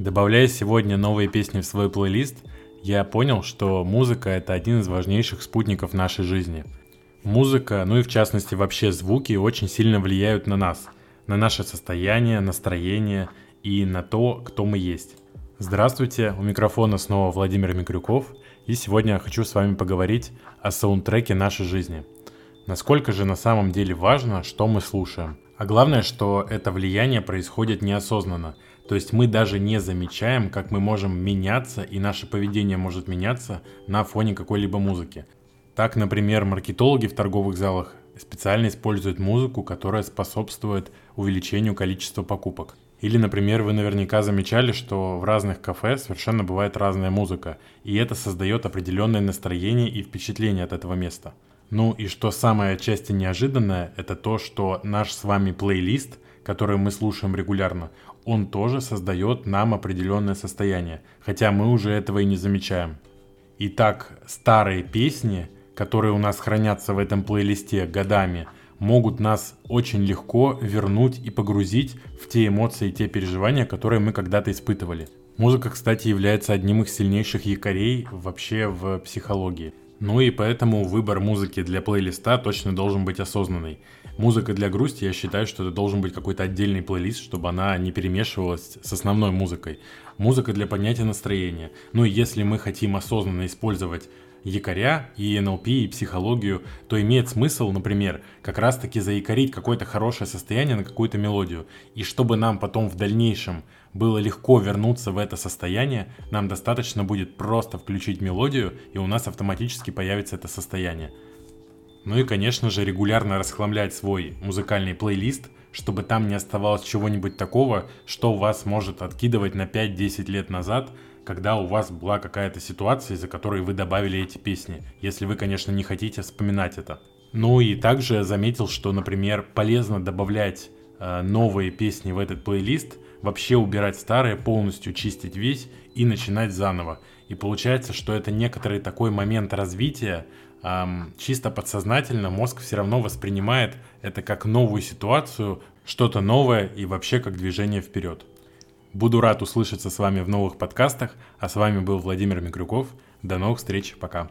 Добавляя сегодня новые песни в свой плейлист, я понял, что музыка — это один из важнейших спутников нашей жизни. Музыка, ну и в частности вообще звуки, очень сильно влияют на нас, на наше состояние, настроение и на то, кто мы есть. Здравствуйте, у микрофона снова Владимир Микрюков, и сегодня я хочу с вами поговорить о саундтреке нашей жизни. Насколько же на самом деле важно, что мы слушаем. А главное, что это влияние происходит неосознанно – то есть мы даже не замечаем, как мы можем меняться, и наше поведение может меняться на фоне какой-либо музыки. Так, например, маркетологи в торговых залах специально используют музыку, которая способствует увеличению количества покупок. Или, например, вы наверняка замечали, что в разных кафе совершенно бывает разная музыка, и это создает определенное настроение и впечатление от этого места. Ну и что самое отчасти неожиданное, это то, что наш с вами плейлист, который мы слушаем регулярно, он тоже создает нам определенное состояние, хотя мы уже этого и не замечаем. Итак, старые песни, которые у нас хранятся в этом плейлисте годами, могут нас очень легко вернуть и погрузить в те эмоции и те переживания, которые мы когда-то испытывали. Музыка, кстати, является одним из сильнейших якорей вообще в психологии. Ну и поэтому выбор музыки для плейлиста точно должен быть осознанный. Музыка для грусти, я считаю, что это должен быть какой-то отдельный плейлист, чтобы она не перемешивалась с основной музыкой. Музыка для поднятия настроения. Ну и если мы хотим осознанно использовать якоря и НЛП, и психологию, то имеет смысл, например, как раз-таки заякорить какое-то хорошее состояние на какую-то мелодию. И чтобы нам потом в дальнейшем было легко вернуться в это состояние, нам достаточно будет просто включить мелодию, и у нас автоматически появится это состояние. Ну и, конечно же, регулярно расхламлять свой музыкальный плейлист, чтобы там не оставалось чего-нибудь такого, что вас может откидывать на 5-10 лет назад, когда у вас была какая-то ситуация, из-за которой вы добавили эти песни, если вы, конечно, не хотите вспоминать это. Ну и также заметил, что, например, полезно добавлять э, новые песни в этот плейлист, вообще убирать старые, полностью чистить весь и начинать заново. И получается, что это некоторый такой момент развития, эм, чисто подсознательно мозг все равно воспринимает это как новую ситуацию, что-то новое и вообще как движение вперед. Буду рад услышаться с вами в новых подкастах, а с вами был Владимир Микрюков. До новых встреч, пока.